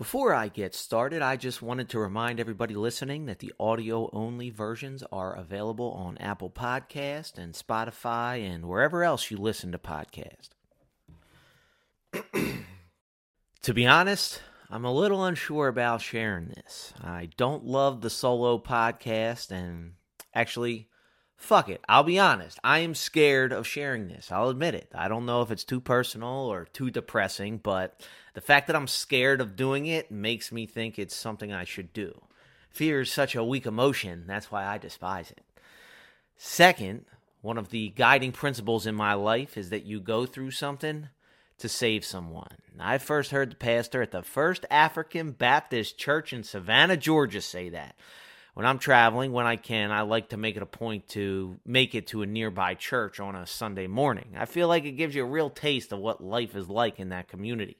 Before I get started, I just wanted to remind everybody listening that the audio only versions are available on Apple Podcast and Spotify and wherever else you listen to podcasts. to be honest, I'm a little unsure about sharing this. I don't love the solo podcast and actually fuck it. I'll be honest. I am scared of sharing this. I'll admit it. I don't know if it's too personal or too depressing, but the fact that I'm scared of doing it makes me think it's something I should do. Fear is such a weak emotion, that's why I despise it. Second, one of the guiding principles in my life is that you go through something to save someone. I first heard the pastor at the First African Baptist Church in Savannah, Georgia say that. When I'm traveling, when I can, I like to make it a point to make it to a nearby church on a Sunday morning. I feel like it gives you a real taste of what life is like in that community.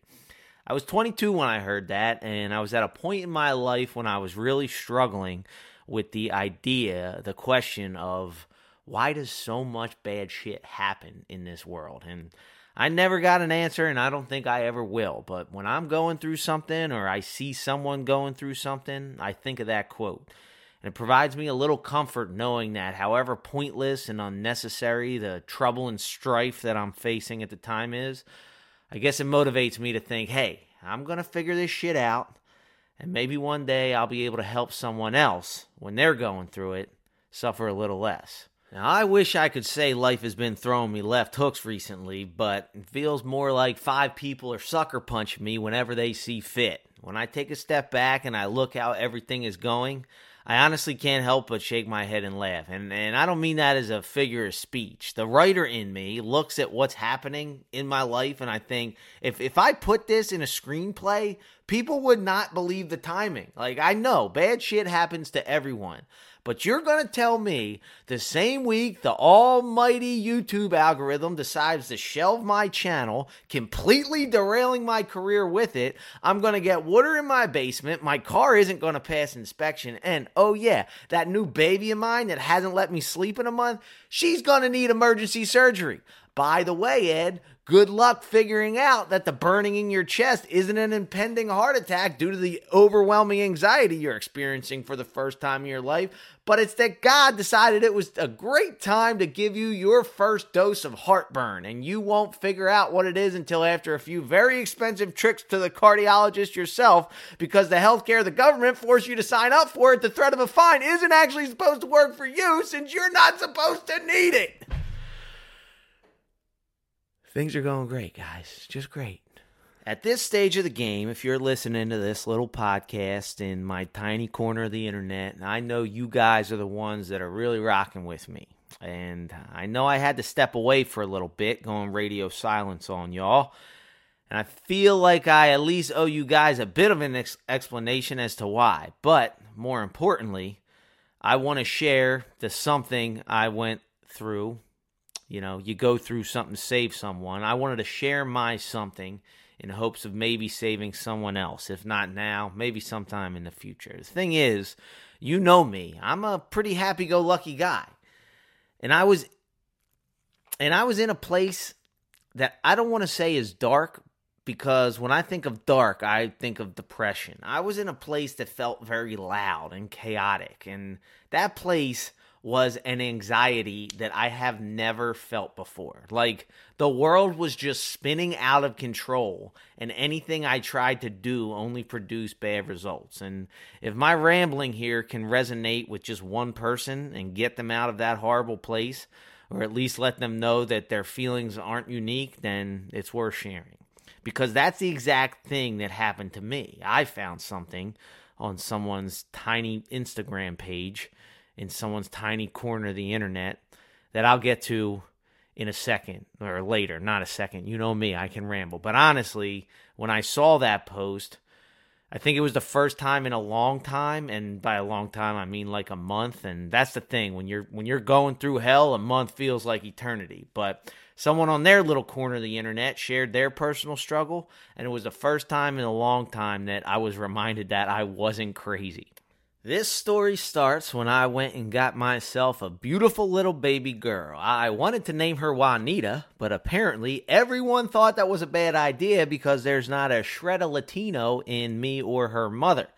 I was 22 when I heard that, and I was at a point in my life when I was really struggling with the idea, the question of why does so much bad shit happen in this world? And I never got an answer, and I don't think I ever will. But when I'm going through something or I see someone going through something, I think of that quote. And it provides me a little comfort knowing that, however pointless and unnecessary the trouble and strife that I'm facing at the time is, I guess it motivates me to think, hey, I'm going to figure this shit out. And maybe one day I'll be able to help someone else when they're going through it suffer a little less. Now, I wish I could say life has been throwing me left hooks recently, but it feels more like five people are sucker punching me whenever they see fit. When I take a step back and I look how everything is going, I honestly can't help but shake my head and laugh. And and I don't mean that as a figure of speech. The writer in me looks at what's happening in my life and I think if if I put this in a screenplay, people would not believe the timing. Like I know bad shit happens to everyone. But you're going to tell me the same week the almighty YouTube algorithm decides to shelve my channel, completely derailing my career with it, I'm going to get water in my basement, my car isn't going to pass inspection, and oh yeah, that new baby of mine that hasn't let me sleep in a month, she's going to need emergency surgery. By the way, Ed, good luck figuring out that the burning in your chest isn't an impending heart attack due to the overwhelming anxiety you're experiencing for the first time in your life, but it's that God decided it was a great time to give you your first dose of heartburn, and you won't figure out what it is until after a few very expensive trips to the cardiologist yourself because the healthcare the government forced you to sign up for at the threat of a fine isn't actually supposed to work for you since you're not supposed to need it. Things are going great, guys. Just great. At this stage of the game, if you're listening to this little podcast in my tiny corner of the internet, I know you guys are the ones that are really rocking with me. And I know I had to step away for a little bit, going radio silence on y'all. And I feel like I at least owe you guys a bit of an ex- explanation as to why. But more importantly, I want to share the something I went through you know, you go through something save someone. I wanted to share my something in hopes of maybe saving someone else. If not now, maybe sometime in the future. The thing is, you know me. I'm a pretty happy go lucky guy. And I was and I was in a place that I don't want to say is dark because when I think of dark, I think of depression. I was in a place that felt very loud and chaotic and that place was an anxiety that I have never felt before. Like the world was just spinning out of control, and anything I tried to do only produced bad results. And if my rambling here can resonate with just one person and get them out of that horrible place, or at least let them know that their feelings aren't unique, then it's worth sharing. Because that's the exact thing that happened to me. I found something on someone's tiny Instagram page in someone's tiny corner of the internet that I'll get to in a second or later, not a second. You know me, I can ramble. But honestly, when I saw that post, I think it was the first time in a long time, and by a long time I mean like a month. And that's the thing when you're when you're going through hell, a month feels like eternity. But someone on their little corner of the internet shared their personal struggle, and it was the first time in a long time that I was reminded that I wasn't crazy. This story starts when I went and got myself a beautiful little baby girl. I wanted to name her Juanita, but apparently everyone thought that was a bad idea because there's not a shred of Latino in me or her mother.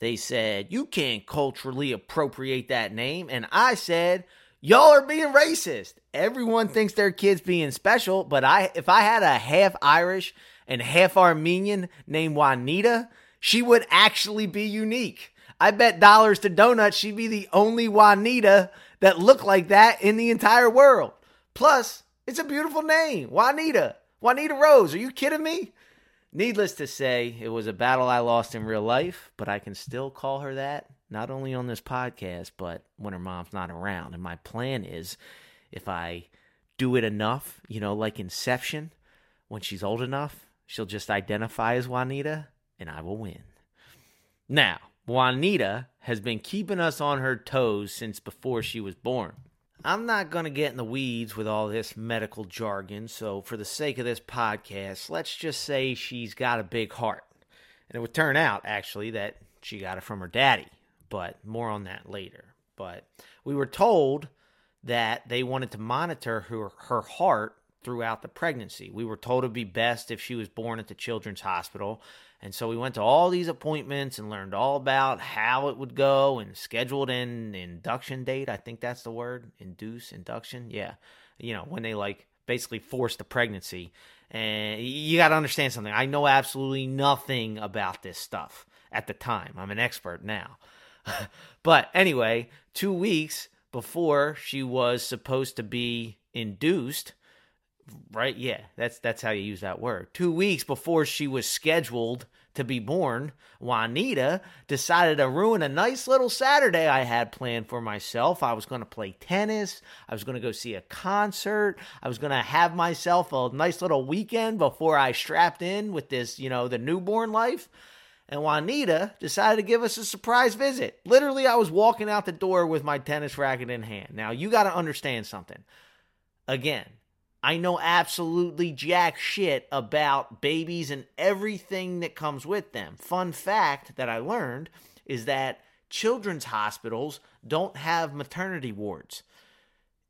They said, You can't culturally appropriate that name. And I said, Y'all are being racist. Everyone thinks their kid's being special, but I if I had a half Irish and half Armenian named Juanita, she would actually be unique. I bet dollars to donuts she'd be the only Juanita that looked like that in the entire world. Plus, it's a beautiful name, Juanita. Juanita Rose. Are you kidding me? Needless to say, it was a battle I lost in real life, but I can still call her that, not only on this podcast, but when her mom's not around. And my plan is if I do it enough, you know, like Inception, when she's old enough, she'll just identify as Juanita and I will win. Now, Juanita has been keeping us on her toes since before she was born. I'm not going to get in the weeds with all this medical jargon, so for the sake of this podcast, let's just say she's got a big heart. And it would turn out, actually, that she got it from her daddy, but more on that later. But we were told that they wanted to monitor her, her heart throughout the pregnancy. We were told it'd be best if she was born at the children's hospital and so we went to all these appointments and learned all about how it would go and scheduled an induction date. I think that's the word. Induce, induction. Yeah. You know, when they like basically force the pregnancy. And you got to understand something. I know absolutely nothing about this stuff at the time. I'm an expert now. but anyway, two weeks before she was supposed to be induced, right? Yeah, that's that's how you use that word. Two weeks before she was scheduled to be born, Juanita decided to ruin a nice little Saturday I had planned for myself. I was going to play tennis. I was going to go see a concert. I was going to have myself a nice little weekend before I strapped in with this, you know, the newborn life. And Juanita decided to give us a surprise visit. Literally, I was walking out the door with my tennis racket in hand. Now, you got to understand something. Again, I know absolutely jack shit about babies and everything that comes with them. Fun fact that I learned is that children's hospitals don't have maternity wards.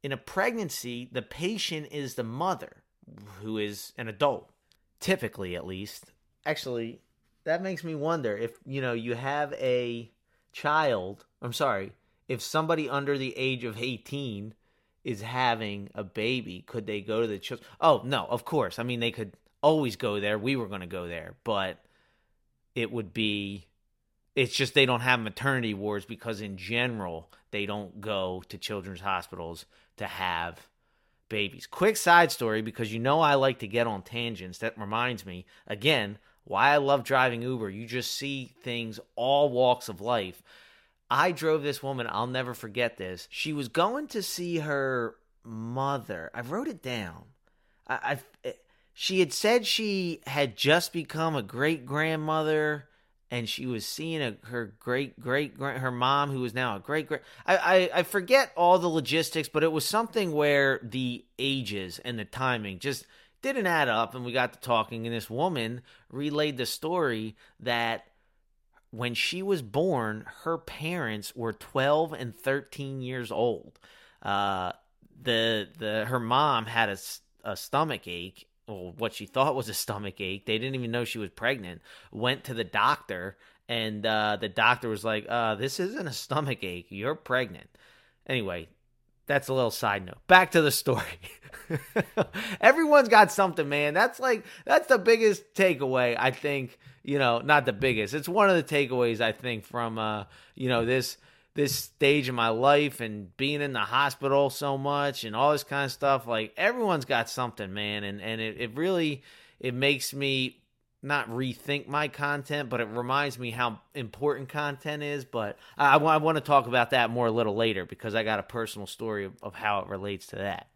In a pregnancy, the patient is the mother, who is an adult, typically at least. Actually, that makes me wonder if, you know, you have a child, I'm sorry, if somebody under the age of 18 is having a baby, could they go to the children? Oh, no, of course. I mean, they could always go there. We were going to go there, but it would be. It's just they don't have maternity wards because, in general, they don't go to children's hospitals to have babies. Quick side story because you know I like to get on tangents. That reminds me, again, why I love driving Uber. You just see things, all walks of life. I drove this woman, I'll never forget this. She was going to see her mother. I wrote it down. I, I she had said she had just become a great grandmother and she was seeing a, her great great her mom who was now a great great I, I, I forget all the logistics but it was something where the ages and the timing just didn't add up and we got to talking and this woman relayed the story that when she was born, her parents were 12 and 13 years old. Uh, the the her mom had a, a stomach ache, or what she thought was a stomach ache. They didn't even know she was pregnant. Went to the doctor, and uh, the doctor was like, uh, "This isn't a stomach ache. You're pregnant." Anyway, that's a little side note. Back to the story. Everyone's got something, man. That's like that's the biggest takeaway I think, you know, not the biggest. It's one of the takeaways I think from uh, you know, this this stage of my life and being in the hospital so much and all this kind of stuff. Like everyone's got something, man, and and it, it really it makes me not rethink my content, but it reminds me how important content is. But I, I want to talk about that more a little later because I got a personal story of, of how it relates to that.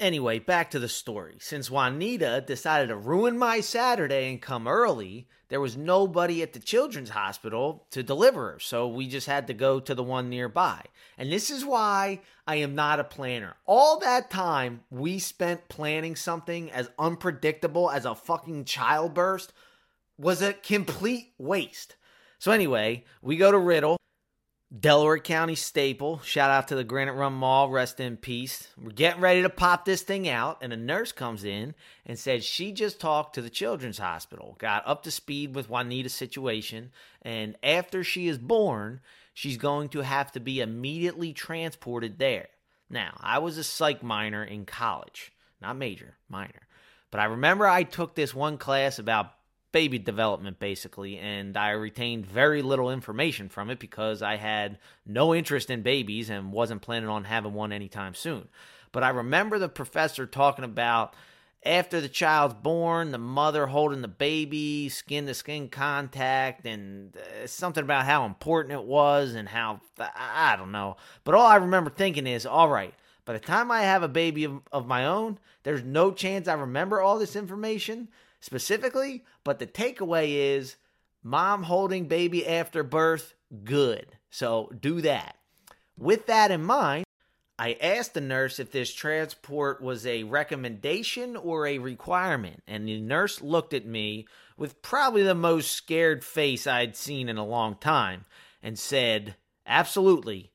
Anyway, back to the story. Since Juanita decided to ruin my Saturday and come early, there was nobody at the children's hospital to deliver her, so we just had to go to the one nearby. And this is why I am not a planner. All that time we spent planning something as unpredictable as a fucking childbirth was a complete waste. So anyway, we go to Riddle. Delaware County staple. Shout out to the Granite Run Mall. Rest in peace. We're getting ready to pop this thing out, and a nurse comes in and said she just talked to the children's hospital, got up to speed with Juanita's situation, and after she is born, she's going to have to be immediately transported there. Now, I was a psych minor in college, not major, minor. But I remember I took this one class about baby development basically and i retained very little information from it because i had no interest in babies and wasn't planning on having one anytime soon. But i remember the professor talking about after the child's born the mother holding the baby skin to skin contact and uh, something about how important it was and how i don't know. But all i remember thinking is all right by the time i have a baby of, of my own there's no chance i remember all this information specifically, but the takeaway is mom holding baby after birth, good. So do that. With that in mind, I asked the nurse if this transport was a recommendation or a requirement, and the nurse looked at me with probably the most scared face I'd seen in a long time and said, Absolutely,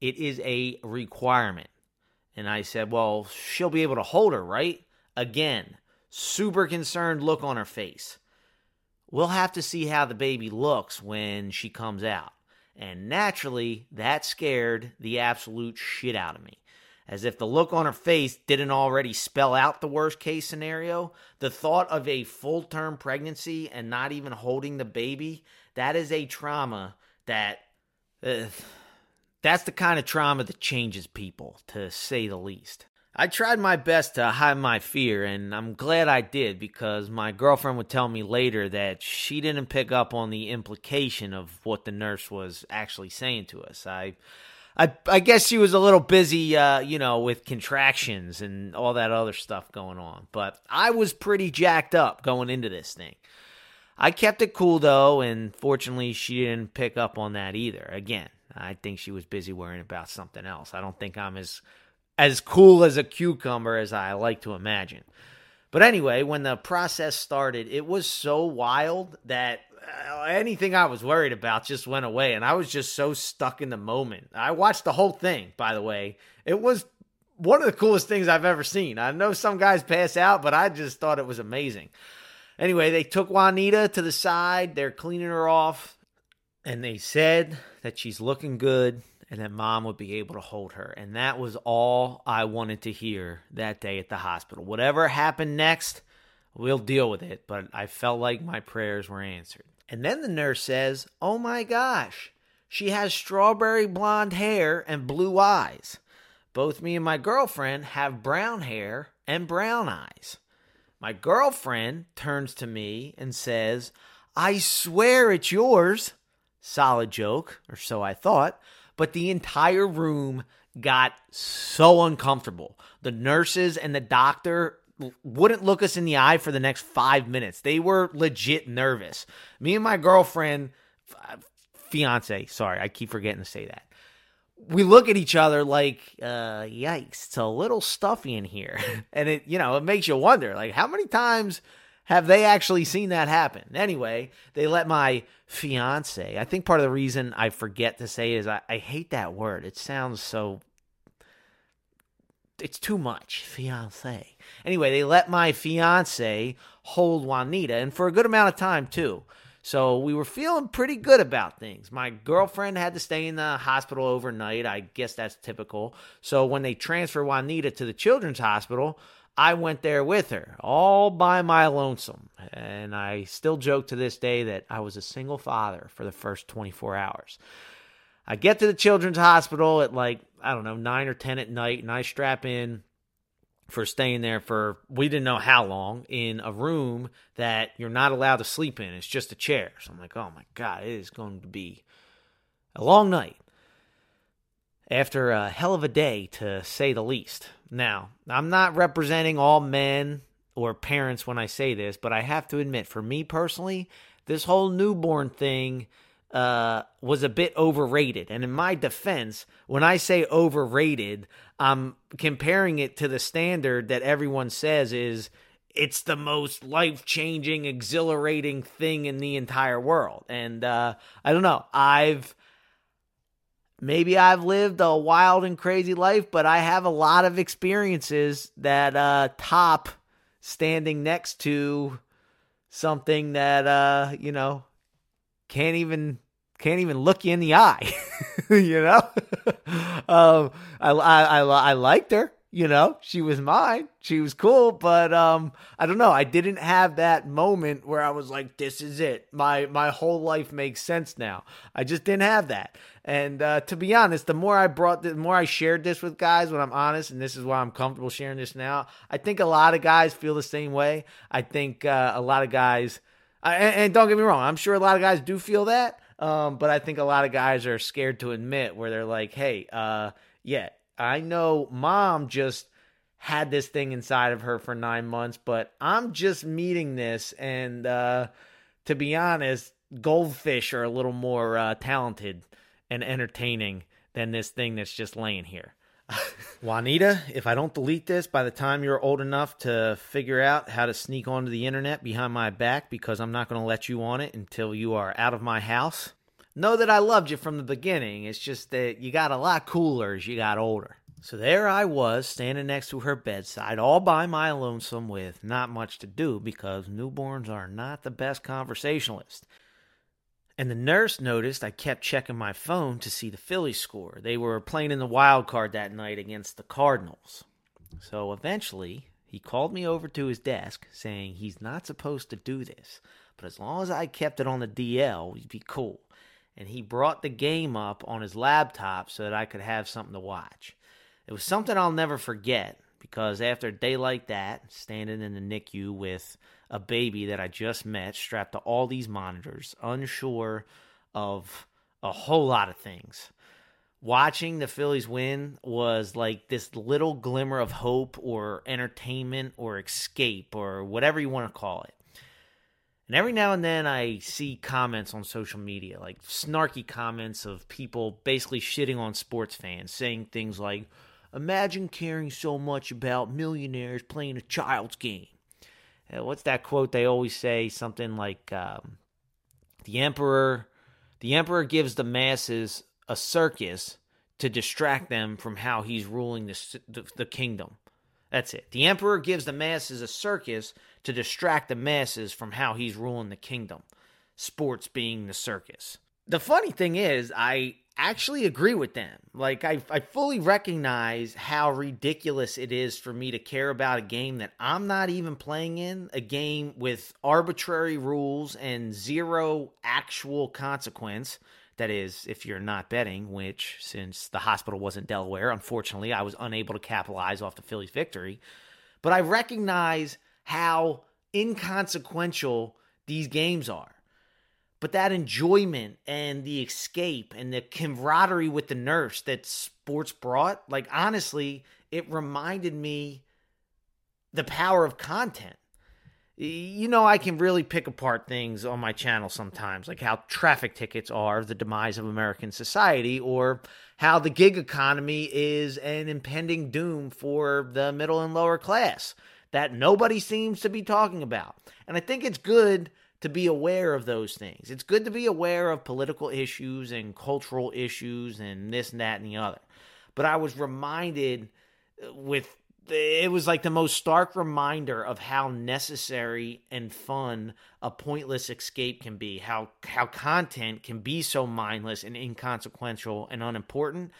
it is a requirement. And I said, Well, she'll be able to hold her, right? Again, super concerned look on her face. We'll have to see how the baby looks when she comes out. And naturally, that scared the absolute shit out of me. As if the look on her face didn't already spell out the worst case scenario, the thought of a full term pregnancy and not even holding the baby, that is a trauma that. Uh, that's the kind of trauma that changes people, to say the least. I tried my best to hide my fear, and I'm glad I did because my girlfriend would tell me later that she didn't pick up on the implication of what the nurse was actually saying to us. I, I, I guess she was a little busy, uh, you know, with contractions and all that other stuff going on. But I was pretty jacked up going into this thing. I kept it cool though, and fortunately, she didn't pick up on that either. Again, I think she was busy worrying about something else. I don't think I'm as as cool as a cucumber as I like to imagine. But anyway, when the process started, it was so wild that uh, anything I was worried about just went away. And I was just so stuck in the moment. I watched the whole thing, by the way. It was one of the coolest things I've ever seen. I know some guys pass out, but I just thought it was amazing. Anyway, they took Juanita to the side. They're cleaning her off. And they said that she's looking good and that mom would be able to hold her. And that was all I wanted to hear that day at the hospital. Whatever happened next, we'll deal with it. But I felt like my prayers were answered. And then the nurse says, Oh my gosh, she has strawberry blonde hair and blue eyes. Both me and my girlfriend have brown hair and brown eyes. My girlfriend turns to me and says, I swear it's yours. Solid joke, or so I thought but the entire room got so uncomfortable. The nurses and the doctor wouldn't look us in the eye for the next five minutes. They were legit nervous. Me and my girlfriend, fiance, sorry, I keep forgetting to say that. We look at each other like, uh, yikes, it's a little stuffy in here. and it, you know, it makes you wonder, like, how many times have they actually seen that happen? Anyway, they let my fiance, I think part of the reason I forget to say is I, I hate that word. It sounds so it's too much. Fiance. Anyway, they let my fiance hold Juanita, and for a good amount of time too. So we were feeling pretty good about things. My girlfriend had to stay in the hospital overnight. I guess that's typical. So when they transfer Juanita to the children's hospital, I went there with her, all by my lonesome. And I still joke to this day that I was a single father for the first 24 hours. I get to the children's hospital at like, I don't know, 9 or 10 at night, and I strap in for staying there for we didn't know how long in a room that you're not allowed to sleep in. It's just a chair. So I'm like, oh my God, it is going to be a long night after a hell of a day, to say the least. Now, I'm not representing all men or parents when I say this, but I have to admit, for me personally, this whole newborn thing uh, was a bit overrated. And in my defense, when I say overrated, I'm comparing it to the standard that everyone says is it's the most life changing, exhilarating thing in the entire world. And uh, I don't know. I've maybe I've lived a wild and crazy life, but I have a lot of experiences that uh, top standing next to something that uh, you know can't even can't even look you in the eye. you know, um, I, I I I liked her you know she was mine. She was cool but um i don't know. I didn't have that moment where i was like this is it. My my whole life makes sense now. I just didn't have that. And uh, to be honest the more i brought the more i shared this with guys when i'm honest and this is why i'm comfortable sharing this now i think a lot of guys feel the same way. I think uh, a lot of guys and, and, don't get me wrong i'm sure a lot of guys do feel that um, but i think a lot of guys are scared to admit where they're like hey uh, yeah I know mom just had this thing inside of her for nine months, but I'm just meeting this. And uh, to be honest, goldfish are a little more uh, talented and entertaining than this thing that's just laying here. Juanita, if I don't delete this by the time you're old enough to figure out how to sneak onto the internet behind my back, because I'm not going to let you on it until you are out of my house, know that I loved you from the beginning. It's just that you got a lot cooler as you got older. So there I was, standing next to her bedside, all by my lonesome, with not much to do because newborns are not the best conversationalists. And the nurse noticed I kept checking my phone to see the Phillies score. They were playing in the wild card that night against the Cardinals. So eventually, he called me over to his desk, saying he's not supposed to do this, but as long as I kept it on the DL, we'd be cool and he brought the game up on his laptop so that I could have something to watch. It was something I'll never forget because after a day like that, standing in the NICU with a baby that I just met strapped to all these monitors, unsure of a whole lot of things. Watching the Phillies win was like this little glimmer of hope or entertainment or escape or whatever you want to call it. And every now and then I see comments on social media, like snarky comments of people basically shitting on sports fans, saying things like, Imagine caring so much about millionaires playing a child's game. Uh, what's that quote they always say? Something like, um, The emperor. The emperor gives the masses a circus to distract them from how he's ruling the, the, the kingdom. That's it. The emperor gives the masses a circus to distract the masses from how he's ruling the kingdom, sports being the circus. The funny thing is, I actually agree with them. Like, I, I fully recognize how ridiculous it is for me to care about a game that I'm not even playing in, a game with arbitrary rules and zero actual consequence. That is, if you're not betting, which, since the hospital wasn't Delaware, unfortunately, I was unable to capitalize off the Phillies' victory. But I recognize how inconsequential these games are. But that enjoyment and the escape and the camaraderie with the nurse that sports brought, like honestly, it reminded me the power of content. You know, I can really pick apart things on my channel sometimes, like how traffic tickets are the demise of American society, or how the gig economy is an impending doom for the middle and lower class that nobody seems to be talking about. And I think it's good to be aware of those things. It's good to be aware of political issues and cultural issues and this and that and the other. But I was reminded uh, with it was like the most stark reminder of how necessary and fun a pointless escape can be how how content can be so mindless and inconsequential and unimportant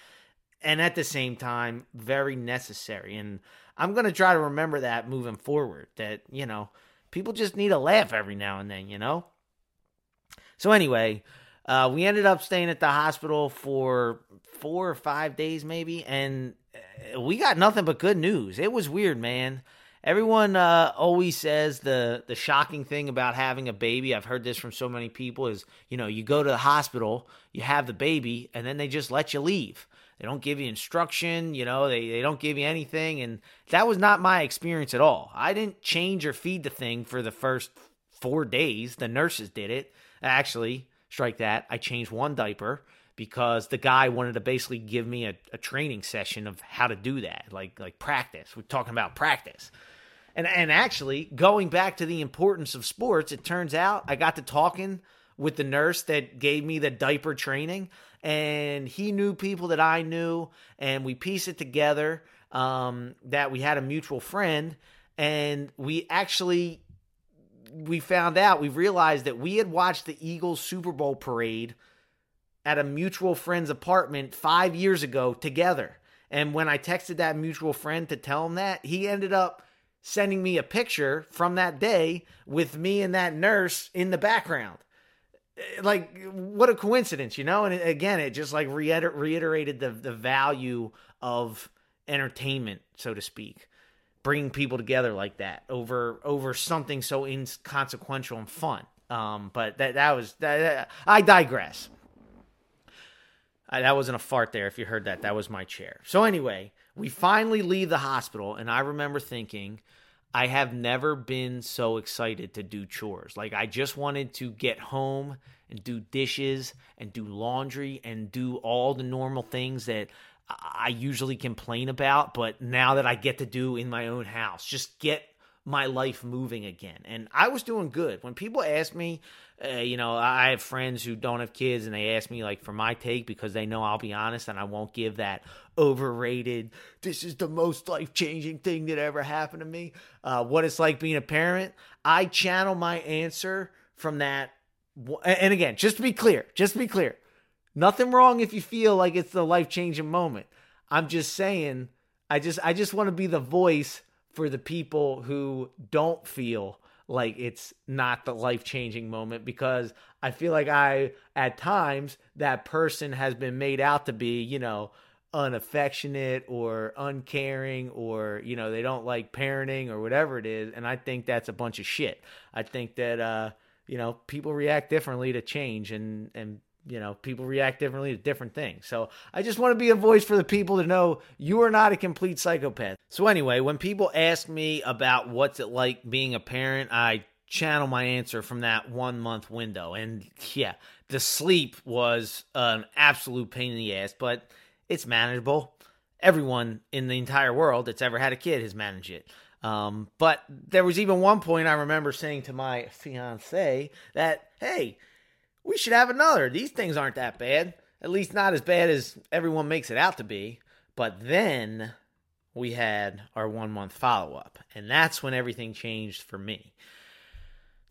and at the same time very necessary. And i'm going to try to remember that moving forward that you know people just need a laugh every now and then you know? So anyway uh, we ended up staying at the hospital for four or five days maybe and uh, we got nothing but good news. It was weird man. Everyone uh, always says the the shocking thing about having a baby i've heard this from so many people is you know you go to the hospital you have the baby and then they just let you leave they don't give you instruction, you know, they, they don't give you anything. And that was not my experience at all. I didn't change or feed the thing for the first four days. The nurses did it. Actually, strike that. I changed one diaper because the guy wanted to basically give me a, a training session of how to do that, like like practice. We're talking about practice. And and actually, going back to the importance of sports, it turns out I got to talking with the nurse that gave me the diaper training. And he knew people that I knew, and we pieced it together um, that we had a mutual friend. And we actually we found out, we realized that we had watched the Eagles Super Bowl parade at a mutual friend's apartment five years ago together. And when I texted that mutual friend to tell him that, he ended up sending me a picture from that day with me and that nurse in the background. Eh, like, what a coincidence, you know? And again, it just like reiter- reiterated the, the value of entertainment, so to speak bringing people together like that over over something so inconsequential and fun. Um, but that that was that, that I digress. I, that wasn't a fart there. If you heard that, that was my chair. So anyway, we finally leave the hospital, and I remember thinking, I have never been so excited to do chores. Like I just wanted to get home and do dishes and do laundry and do all the normal things that I usually complain about, but now that I get to do in my own house, just get my life moving again. And I was doing good. When people ask me, uh, you know, I have friends who don't have kids and they ask me like for my take because they know I'll be honest and I won't give that overrated, this is the most life changing thing that ever happened to me. Uh, what it's like being a parent. I channel my answer from that. And again, just to be clear, just to be clear, Nothing wrong if you feel like it's the life changing moment. I'm just saying, I just I just want to be the voice for the people who don't feel like it's not the life changing moment because I feel like I at times that person has been made out to be, you know, unaffectionate or uncaring or you know they don't like parenting or whatever it is and I think that's a bunch of shit. I think that uh you know people react differently to change and and you know, people react differently to different things. So I just want to be a voice for the people to know you are not a complete psychopath. So anyway, when people ask me about what's it like being a parent, I channel my answer from that one month window. And yeah, the sleep was an absolute pain in the ass, but it's manageable. Everyone in the entire world that's ever had a kid has managed it. Um, but there was even one point I remember saying to my fiance that, hey, we should have another. These things aren't that bad. At least not as bad as everyone makes it out to be. But then we had our one month follow up. And that's when everything changed for me.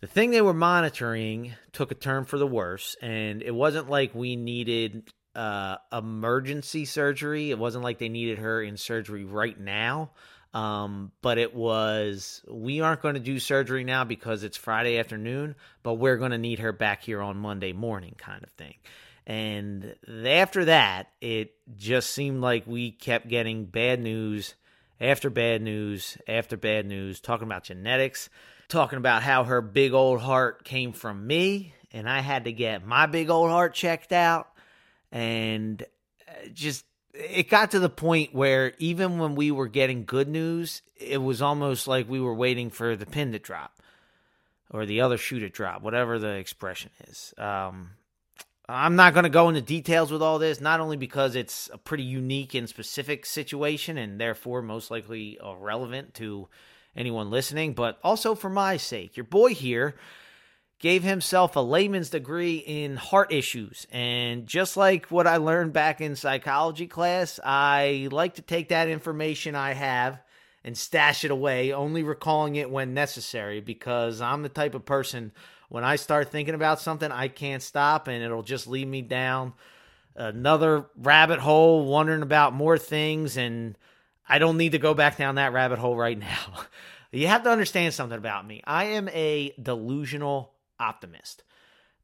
The thing they were monitoring took a turn for the worse. And it wasn't like we needed uh, emergency surgery, it wasn't like they needed her in surgery right now. Um, but it was, we aren't going to do surgery now because it's Friday afternoon, but we're going to need her back here on Monday morning, kind of thing. And after that, it just seemed like we kept getting bad news after bad news after bad news, talking about genetics, talking about how her big old heart came from me, and I had to get my big old heart checked out. And uh, just it got to the point where even when we were getting good news, it was almost like we were waiting for the pin to drop or the other shoe to drop, whatever the expression is. Um, I'm not going to go into details with all this, not only because it's a pretty unique and specific situation and therefore most likely irrelevant to anyone listening, but also for my sake. Your boy here gave himself a layman's degree in heart issues. And just like what I learned back in psychology class, I like to take that information I have and stash it away, only recalling it when necessary because I'm the type of person when I start thinking about something, I can't stop and it'll just lead me down another rabbit hole, wondering about more things. And I don't need to go back down that rabbit hole right now. you have to understand something about me. I am a delusional optimist.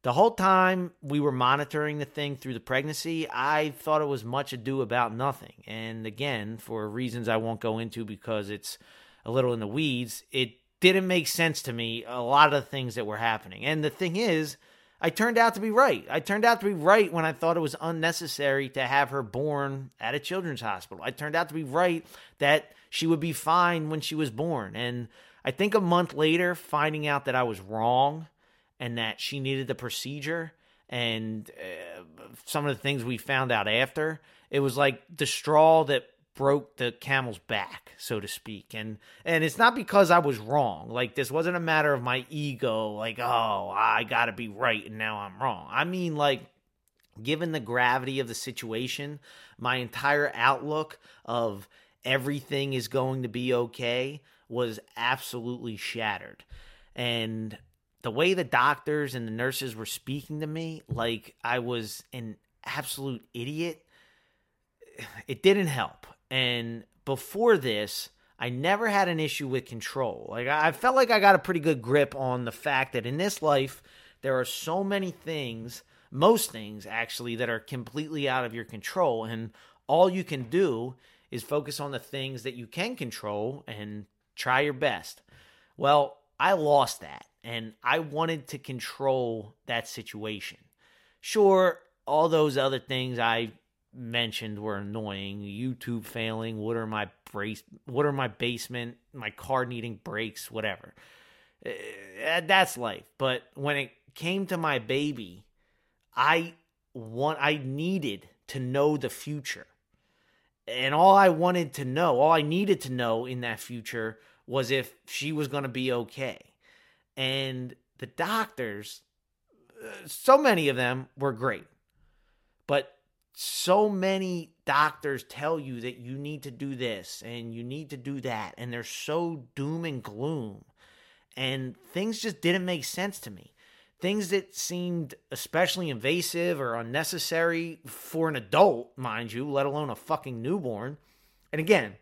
The whole time we were monitoring the thing through the pregnancy, I thought it was much ado about nothing. And again, for reasons I won't go into because it's a little in the weeds, it didn't make sense to me a lot of the things that were happening. And the thing is, I turned out to be right. I turned out to be right when I thought it was unnecessary to have her born at a children's hospital. I turned out to be right that she would be fine when she was born. And I think a month later, finding out that I was wrong and that she needed the procedure and uh, some of the things we found out after it was like the straw that broke the camel's back, so to speak. And and it's not because I was wrong. Like this wasn't a matter of my ego, like, oh, I gotta be right and now I'm wrong. I mean like given the gravity of the situation, my entire outlook of everything is going to be okay was absolutely shattered. And the way the doctors and the nurses were speaking to me, like I was an absolute idiot, it didn't help. And before this, I never had an issue with control. Like I felt like I got a pretty good grip on the fact that in this life there are so many things, most things actually that are completely out of your control and all you can do is focus on the things that you can control and try your best. Well, I lost that and I wanted to control that situation. Sure, all those other things I mentioned were annoying. YouTube failing, what are my brace what are my basement, my car needing brakes, whatever. Uh, that's life. But when it came to my baby, I want I needed to know the future. And all I wanted to know, all I needed to know in that future was if she was going to be okay. And the doctors, uh, so many of them were great. But so many doctors tell you that you need to do this and you need to do that and they're so doom and gloom. And things just didn't make sense to me. Things that seemed especially invasive or unnecessary for an adult mind you let alone a fucking newborn. And again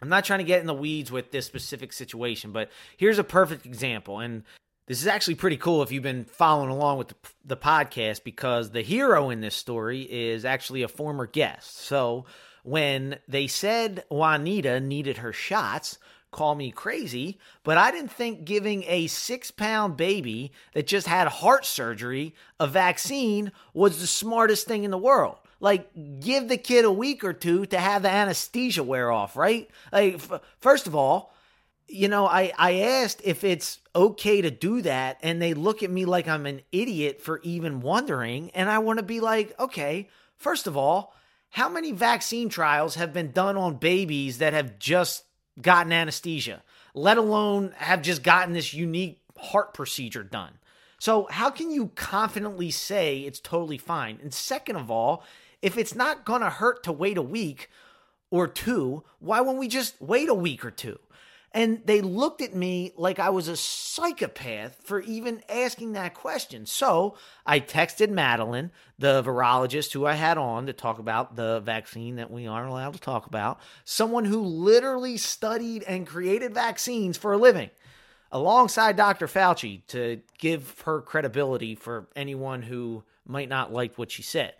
i'm not trying to get in the weeds with this specific situation but here's a perfect example and this is actually pretty cool if you've been following along with the, the, podcast because the hero in this story is actually a former guest. So when they said Juanita needed her shots, call me crazy, but I didn't think giving a six pound baby that just had heart surgery a vaccine was the smartest thing in the world. Like, give the kid a week or two to have the anesthesia wear off, right? Like, f- first of all, you know, I, I asked if it's okay to do that, and they look at me like I'm an idiot for even wondering. And I want to be like, okay, first of all, how many vaccine trials have been done on babies that have just gotten anesthesia, let alone have just gotten this unique heart procedure done? So, how can you confidently say it's totally fine? And second of all, if it's not going to hurt to wait a week or two, why won't we just wait a week or two? And they looked at me like I was a psychopath for even asking that question. So I texted Madeline, the virologist who I had on to talk about the vaccine that we aren't allowed to talk about, someone who literally studied and created vaccines for a living, alongside Dr. Fauci to give her credibility for anyone who might not like what she said.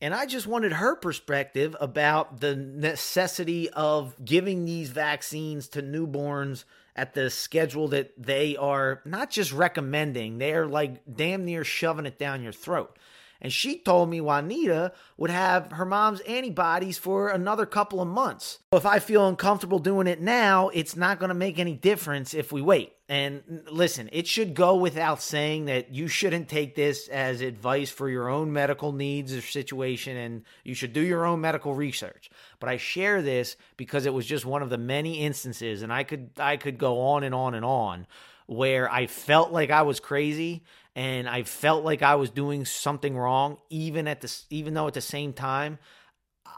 And I just wanted her perspective about the necessity of giving these vaccines to newborns at the schedule that they are not just recommending, they're like damn near shoving it down your throat. And she told me Juanita would have her mom's antibodies for another couple of months. If I feel uncomfortable doing it now, it's not going to make any difference if we wait. And listen, it should go without saying that you shouldn't take this as advice for your own medical needs or situation, and you should do your own medical research. But I share this because it was just one of the many instances, and I could I could go on and on and on where I felt like I was crazy and I felt like I was doing something wrong, even at the even though at the same time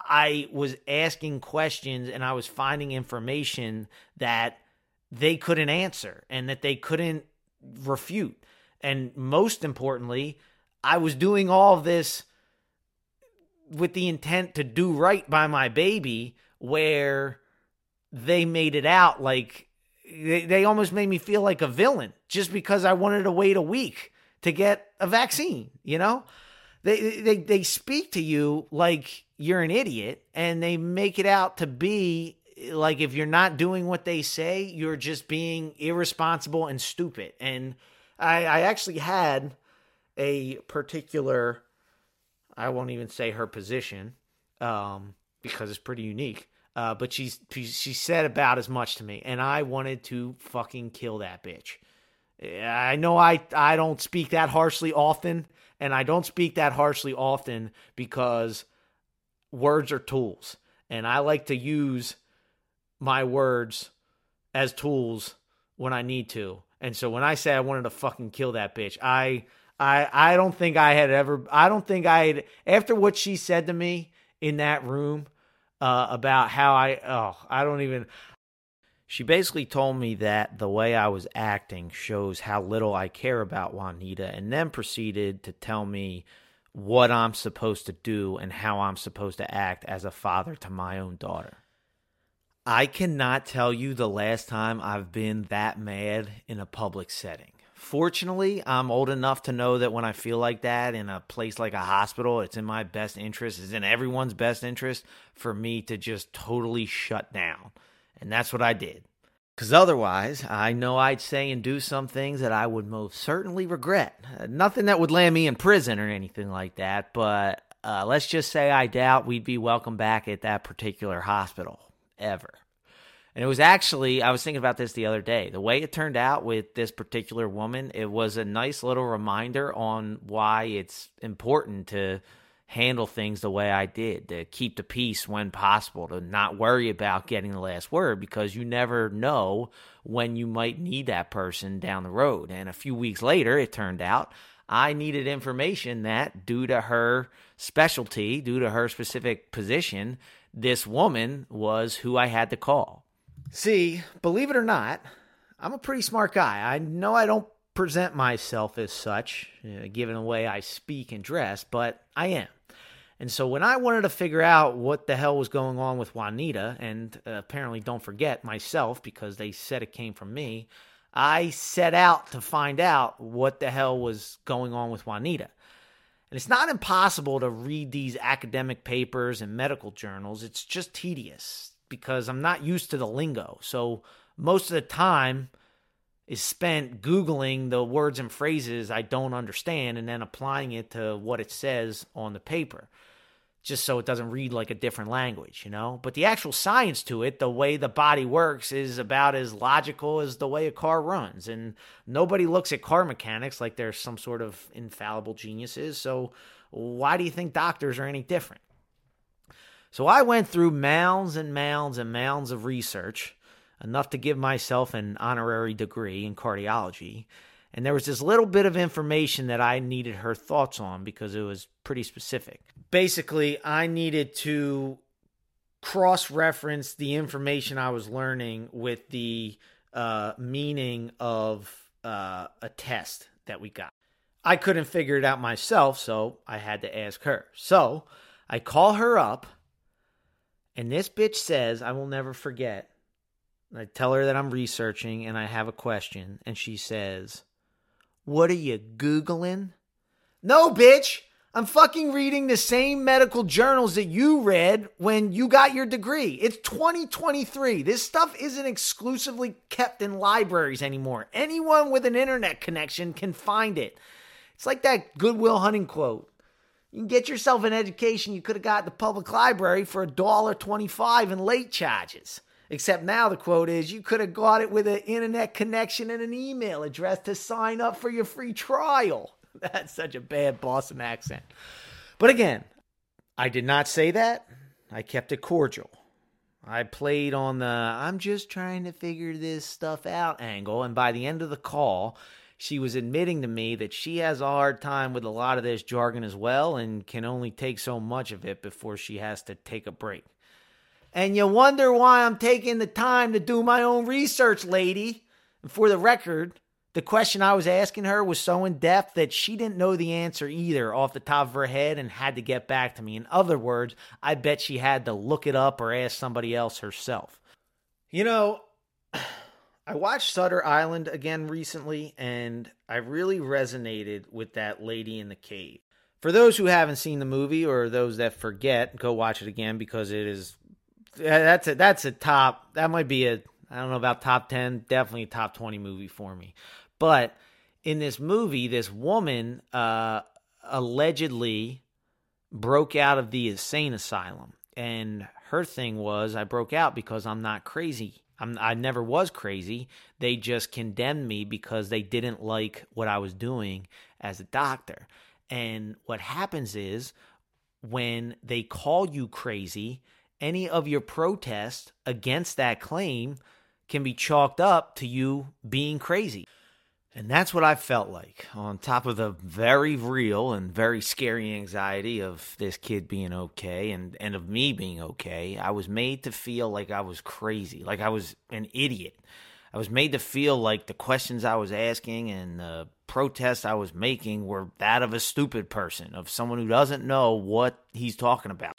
I was asking questions and I was finding information that they couldn't answer and that they couldn't refute. And most importantly, I was doing all this with the intent to do right by my baby, where they made it out like they, they almost made me feel like a villain just because I wanted to wait a week to get a vaccine, you know? They they they speak to you like you're an idiot and they make it out to be like if you're not doing what they say, you're just being irresponsible and stupid. And I I actually had a particular I won't even say her position um because it's pretty unique. Uh, but she's she said about as much to me, and I wanted to fucking kill that bitch. I know I I don't speak that harshly often, and I don't speak that harshly often because words are tools. and I like to use my words as tools when I need to. And so when I say I wanted to fucking kill that bitch, I I I don't think I had ever I don't think I had after what she said to me in that room uh, about how I oh I don't even she basically told me that the way I was acting shows how little I care about Juanita and then proceeded to tell me what I'm supposed to do and how I'm supposed to act as a father to my own daughter. I cannot tell you the last time I've been that mad in a public setting. Fortunately, I'm old enough to know that when I feel like that in a place like a hospital, it's in my best interest, it's in everyone's best interest for me to just totally shut down. And that's what I did. Because otherwise, I know I'd say and do some things that I would most certainly regret. Uh, nothing that would land me in prison or anything like that, but uh, let's just say I doubt we'd be welcome back at that particular hospital ever. And it was actually, I was thinking about this the other day. The way it turned out with this particular woman, it was a nice little reminder on why it's important to handle things the way I did, to keep the peace when possible, to not worry about getting the last word because you never know when you might need that person down the road. And a few weeks later, it turned out I needed information that, due to her specialty, due to her specific position, this woman was who I had to call. See, believe it or not, I'm a pretty smart guy. I know I don't present myself as such, you know, given the way I speak and dress, but I am. And so when I wanted to figure out what the hell was going on with Juanita, and uh, apparently don't forget myself because they said it came from me, I set out to find out what the hell was going on with Juanita. And it's not impossible to read these academic papers and medical journals. It's just tedious because I'm not used to the lingo. So most of the time is spent Googling the words and phrases I don't understand and then applying it to what it says on the paper just so it doesn't read like a different language, you know? But the actual science to it, the way the body works, is about as logical as the way a car runs. And nobody looks at car mechanics like they're some sort of infallible geniuses. So why do you think doctors are any different? So I went through mounds and mounds and mounds of research, enough to give myself an honorary degree in cardiology. And there was this little bit of information that I needed her thoughts on because it was pretty specific. Basically, I needed to cross reference the information I was learning with the uh, meaning of uh, a test that we got. I couldn't figure it out myself, so I had to ask her. So I call her up, and this bitch says, I will never forget. I tell her that I'm researching and I have a question, and she says, what are you Googling? No, bitch. I'm fucking reading the same medical journals that you read when you got your degree. It's 2023. This stuff isn't exclusively kept in libraries anymore. Anyone with an internet connection can find it. It's like that Good Will Hunting quote. You can get yourself an education you could have got at the public library for a dollar twenty-five in late charges. Except now the quote is you could have got it with an internet connection and an email address to sign up for your free trial. That's such a bad Boston accent. But again, I did not say that. I kept it cordial. I played on the I'm just trying to figure this stuff out angle. And by the end of the call, she was admitting to me that she has a hard time with a lot of this jargon as well and can only take so much of it before she has to take a break. And you wonder why I'm taking the time to do my own research, lady. For the record, the question I was asking her was so in depth that she didn't know the answer either off the top of her head and had to get back to me. In other words, I bet she had to look it up or ask somebody else herself. You know, I watched Shutter Island again recently and I really resonated with that lady in the cave. For those who haven't seen the movie or those that forget, go watch it again because it is that's a that's a top. That might be a I don't know about top ten. Definitely a top twenty movie for me. But in this movie, this woman uh, allegedly broke out of the insane asylum, and her thing was, I broke out because I'm not crazy. I'm, I never was crazy. They just condemned me because they didn't like what I was doing as a doctor. And what happens is when they call you crazy any of your protest against that claim can be chalked up to you being crazy. And that's what I felt like, on top of the very real and very scary anxiety of this kid being okay and, and of me being okay. I was made to feel like I was crazy, like I was an idiot. I was made to feel like the questions I was asking and the protests I was making were that of a stupid person, of someone who doesn't know what he's talking about.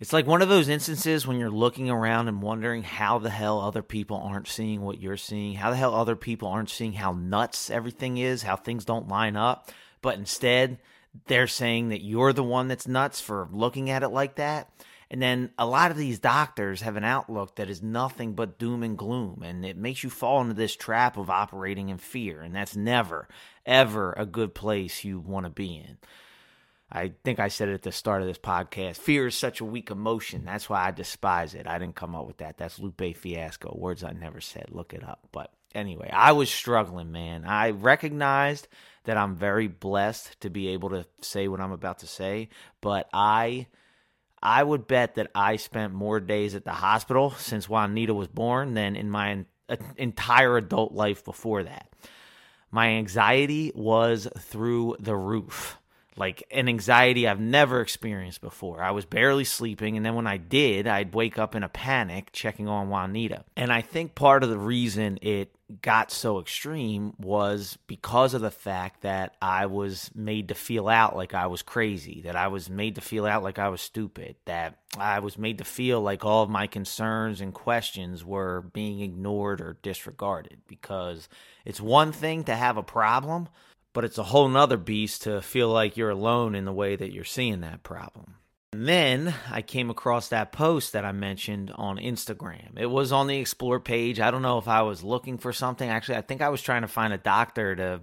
It's like one of those instances when you're looking around and wondering how the hell other people aren't seeing what you're seeing, how the hell other people aren't seeing how nuts everything is, how things don't line up, but instead they're saying that you're the one that's nuts for looking at it like that. And then a lot of these doctors have an outlook that is nothing but doom and gloom, and it makes you fall into this trap of operating in fear, and that's never, ever a good place you want to be in. I think I said it at the start of this podcast. Fear is such a weak emotion. That's why I despise it. I didn't come up with that. That's Lupe Fiasco. Words I never said. Look it up. But anyway, I was struggling, man. I recognized that I'm very blessed to be able to say what I'm about to say, but I I would bet that I spent more days at the hospital since Juanita was born than in my uh, entire adult life before that. My anxiety was through the roof like an anxiety I've never experienced before. I was barely sleeping, and then when I did, I'd wake up in a panic checking on Juanita. And I think part of the reason it got so extreme was because of the fact that I was made to feel out like I was crazy, that I was made to feel out like I was stupid, that I was made to feel like all of my concerns and questions were being ignored or disregarded. Because it's one thing to have a problem but it's a whole nother beast to feel like you're alone in the way that you're seeing that problem. And then I came across that post that I mentioned on Instagram. It was on the Explore page. I don't know if I was looking for something. Actually, I think I was trying to find a doctor to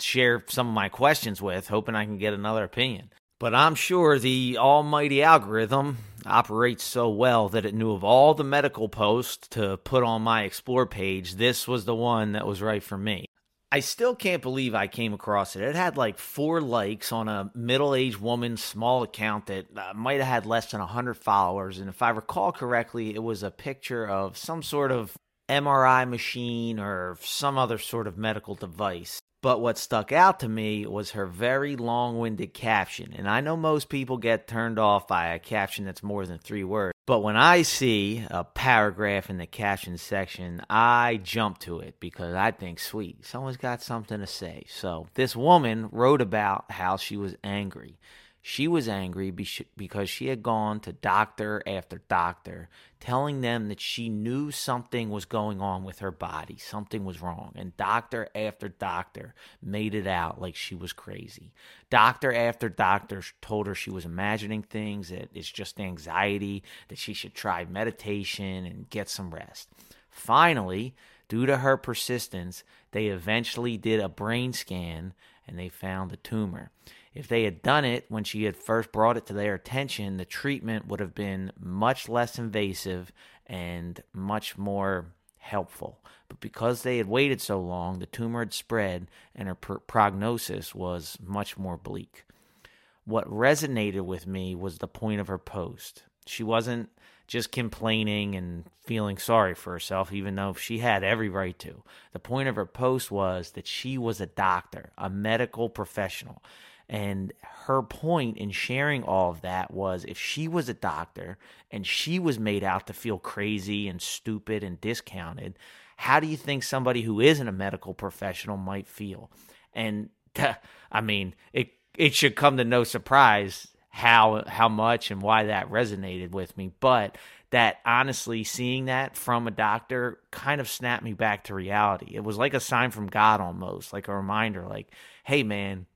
share some of my questions with, hoping I can get another opinion. But I'm sure the almighty algorithm operates so well that it knew of all the medical posts to put on my Explore page, this was the one that was right for me. I still can't believe I came across it. It had like four likes on a middle aged woman's small account that uh, might have had less than 100 followers. And if I recall correctly, it was a picture of some sort of MRI machine or some other sort of medical device. But what stuck out to me was her very long winded caption. And I know most people get turned off by a caption that's more than three words. But when I see a paragraph in the caption section, I jump to it because I think, sweet, someone's got something to say. So this woman wrote about how she was angry. She was angry because she had gone to doctor after doctor telling them that she knew something was going on with her body, something was wrong. And doctor after doctor made it out like she was crazy. Doctor after doctor told her she was imagining things, that it's just anxiety, that she should try meditation and get some rest. Finally, due to her persistence, they eventually did a brain scan and they found a tumor. If they had done it when she had first brought it to their attention, the treatment would have been much less invasive and much more helpful. But because they had waited so long, the tumor had spread and her pr- prognosis was much more bleak. What resonated with me was the point of her post. She wasn't just complaining and feeling sorry for herself, even though she had every right to. The point of her post was that she was a doctor, a medical professional. And her point in sharing all of that was if she was a doctor and she was made out to feel crazy and stupid and discounted, how do you think somebody who isn't a medical professional might feel? And I mean, it it should come to no surprise how how much and why that resonated with me, but that honestly seeing that from a doctor kind of snapped me back to reality. It was like a sign from God almost, like a reminder like, "Hey man,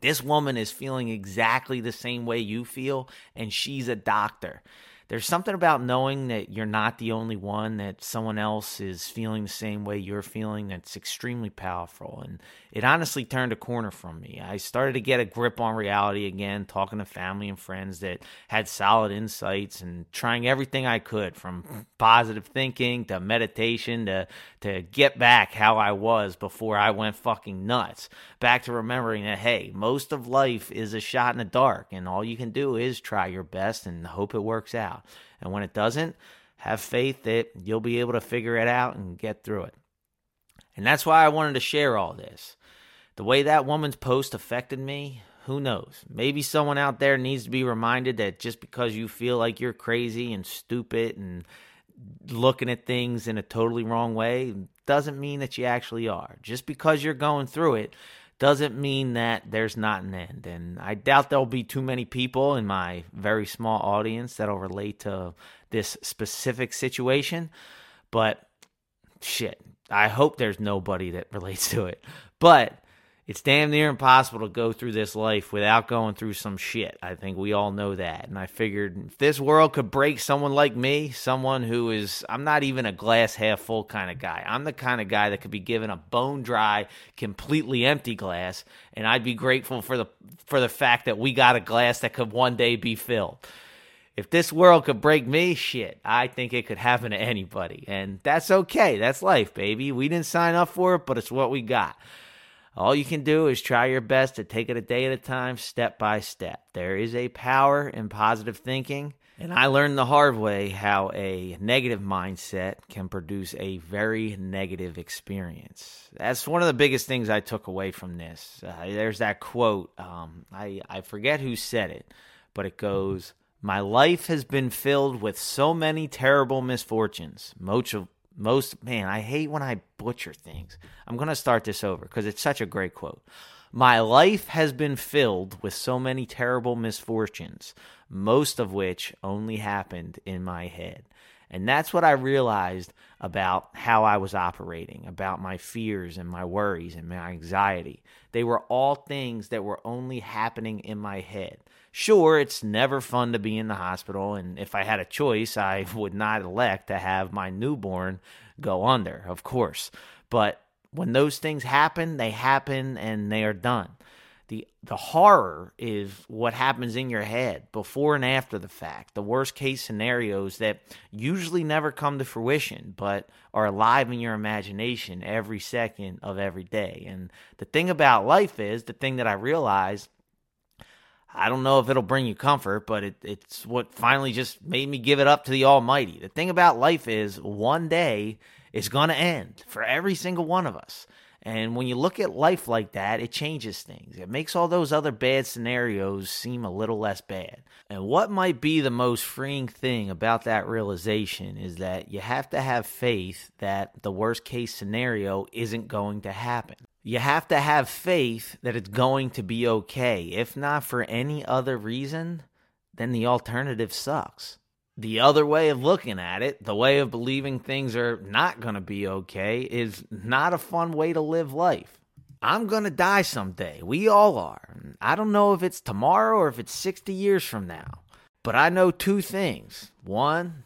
this woman is feeling exactly the same way you feel, and she's a doctor there's something about knowing that you're not the only one, that someone else is feeling the same way you're feeling that's extremely powerful. And it honestly turned a corner from me. I started to get a grip on reality again, talking to family and friends that had solid insights and trying everything I could from positive thinking to meditation to, to get back how I was before I went fucking nuts. Back to remembering that, hey, most of life is a shot in the dark, and all you can do is try your best and hope it works out. And when it doesn't, have faith that you'll be able to figure it out and get through it. And that's why I wanted to share all this. The way that woman's post affected me, who knows? Maybe someone out there needs to be reminded that just because you feel like you're crazy and stupid and looking at things in a totally wrong way doesn't mean that you actually are. Just because you're going through it doesn't mean that there's not an end. And I doubt there'll be too many people in my very small audience that'll relate to this specific situation. But shit, I hope there's nobody that relates to it. But it's damn near impossible to go through this life without going through some shit. I think we all know that. And I figured if this world could break someone like me, someone who is, I'm not even a glass half full kind of guy. I'm the kind of guy that could be given a bone dry, completely empty glass, and I'd be grateful for the for the fact that we got a glass that could one day be filled. If this world could break me, shit, I think it could happen to anybody. And that's okay. That's life, baby. We didn't sign up for it, but it's what we got. All you can do is try your best to take it a day at a time, step by step. There is a power in positive thinking. And I learned the hard way how a negative mindset can produce a very negative experience. That's one of the biggest things I took away from this. Uh, there's that quote. Um, I, I forget who said it, but it goes My life has been filled with so many terrible misfortunes, most of, most man i hate when i butcher things. I'm going to start this over because it's such a great quote. My life has been filled with so many terrible misfortunes most of which only happened in my head. And that's what i realized about how i was operating about my fears and my worries and my anxiety. They were all things that were only happening in my head Sure, it's never fun to be in the hospital, and if I had a choice, I would not elect to have my newborn go under, of course. But when those things happen, they happen and they are done. The the horror is what happens in your head before and after the fact. The worst case scenarios that usually never come to fruition, but are alive in your imagination every second of every day. And the thing about life is, the thing that I realized I don't know if it'll bring you comfort, but it, it's what finally just made me give it up to the Almighty. The thing about life is one day is going to end for every single one of us. And when you look at life like that, it changes things. It makes all those other bad scenarios seem a little less bad. And what might be the most freeing thing about that realization is that you have to have faith that the worst case scenario isn't going to happen you have to have faith that it's going to be okay. If not for any other reason, then the alternative sucks. The other way of looking at it, the way of believing things are not going to be okay, is not a fun way to live life. I'm going to die someday. We all are. I don't know if it's tomorrow or if it's 60 years from now. But I know two things. One,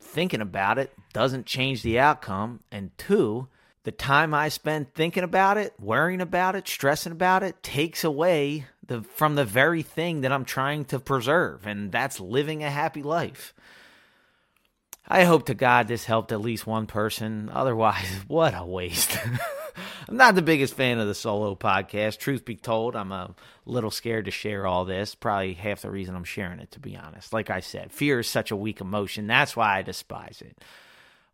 thinking about it doesn't change the outcome. And two, the time I spend thinking about it, worrying about it, stressing about it takes away the from the very thing that I'm trying to preserve, and that's living a happy life. I hope to God this helped at least one person. Otherwise, what a waste. I'm not the biggest fan of the solo podcast. Truth be told, I'm a little scared to share all this. Probably half the reason I'm sharing it, to be honest. Like I said, fear is such a weak emotion. That's why I despise it.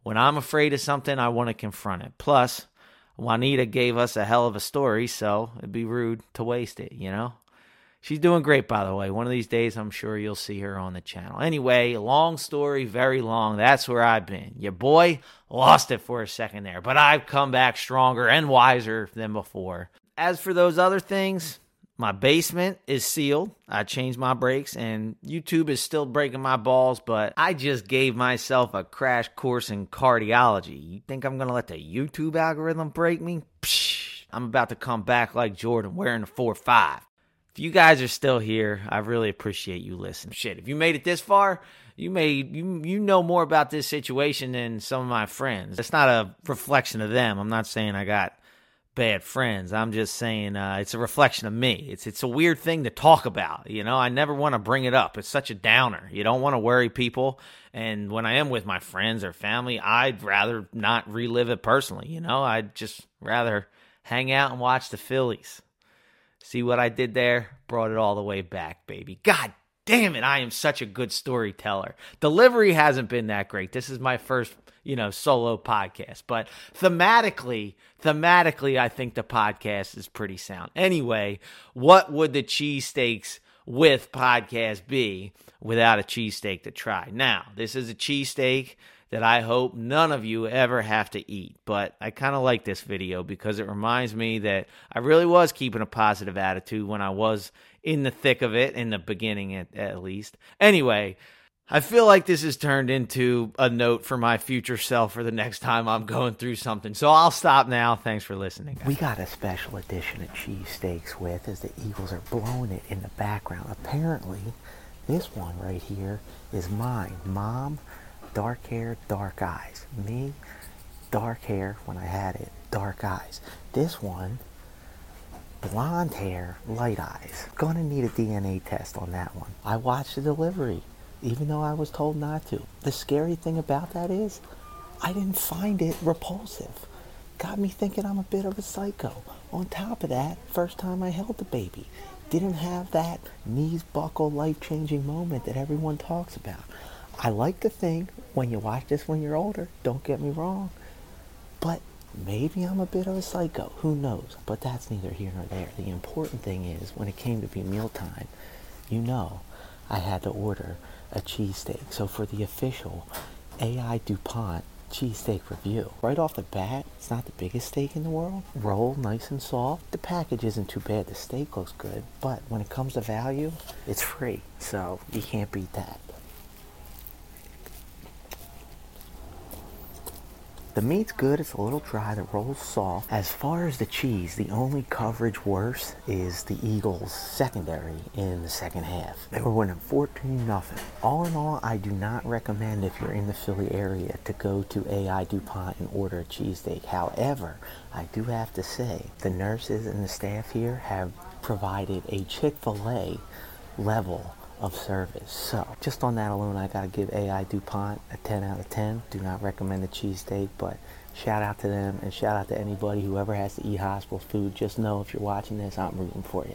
When I'm afraid of something, I want to confront it. Plus, Juanita gave us a hell of a story, so it'd be rude to waste it, you know? She's doing great, by the way. One of these days, I'm sure you'll see her on the channel. Anyway, long story, very long. That's where I've been. Your boy lost it for a second there, but I've come back stronger and wiser than before. As for those other things, my basement is sealed. I changed my brakes, and YouTube is still breaking my balls, but I just gave myself a crash course in cardiology. You think I'm going to let the YouTube algorithm break me? Psh, I'm about to come back like Jordan wearing a 4 5. If you guys are still here, I really appreciate you listening. Shit, if you made it this far, you made you you know more about this situation than some of my friends. It's not a reflection of them. I'm not saying I got bad friends. I'm just saying uh, it's a reflection of me. It's it's a weird thing to talk about. You know, I never want to bring it up. It's such a downer. You don't want to worry people. And when I am with my friends or family, I'd rather not relive it personally. You know, I'd just rather hang out and watch the Phillies. See what I did there? Brought it all the way back, baby. God damn it, I am such a good storyteller. Delivery hasn't been that great. This is my first, you know, solo podcast, but thematically, thematically, I think the podcast is pretty sound. Anyway, what would the cheesesteaks with podcast be without a cheesesteak to try? Now, this is a cheesesteak that I hope none of you ever have to eat. But I kind of like this video because it reminds me that I really was keeping a positive attitude when I was in the thick of it, in the beginning at, at least. Anyway, I feel like this has turned into a note for my future self for the next time I'm going through something. So I'll stop now. Thanks for listening. We got a special edition of cheesesteaks with as the Eagles are blowing it in the background. Apparently, this one right here is mine. Mom, dark hair, dark eyes. Me, dark hair when I had it, dark eyes. This one, blonde hair, light eyes. Gonna need a DNA test on that one. I watched the delivery, even though I was told not to. The scary thing about that is, I didn't find it repulsive. Got me thinking I'm a bit of a psycho. On top of that, first time I held the baby, didn't have that knees buckle life changing moment that everyone talks about. I like to think when you watch this when you're older, don't get me wrong, but maybe I'm a bit of a psycho. Who knows? But that's neither here nor there. The important thing is when it came to be mealtime, you know, I had to order a cheesesteak. So for the official AI DuPont cheesesteak review, right off the bat, it's not the biggest steak in the world. Roll nice and soft. The package isn't too bad. The steak looks good. But when it comes to value, it's free. So you can't beat that. The meat's good, it's a little dry, the roll's soft. As far as the cheese, the only coverage worse is the Eagles secondary in the second half. They were winning 14 nothing. All in all, I do not recommend if you're in the Philly area to go to AI DuPont and order a cheesesteak. However, I do have to say, the nurses and the staff here have provided a Chick-fil-A level of service. So, just on that alone, I got to give AI DuPont a 10 out of 10. Do not recommend the cheesesteak, but shout out to them and shout out to anybody who ever has to eat hospital food. Just know if you're watching this, I'm rooting for you.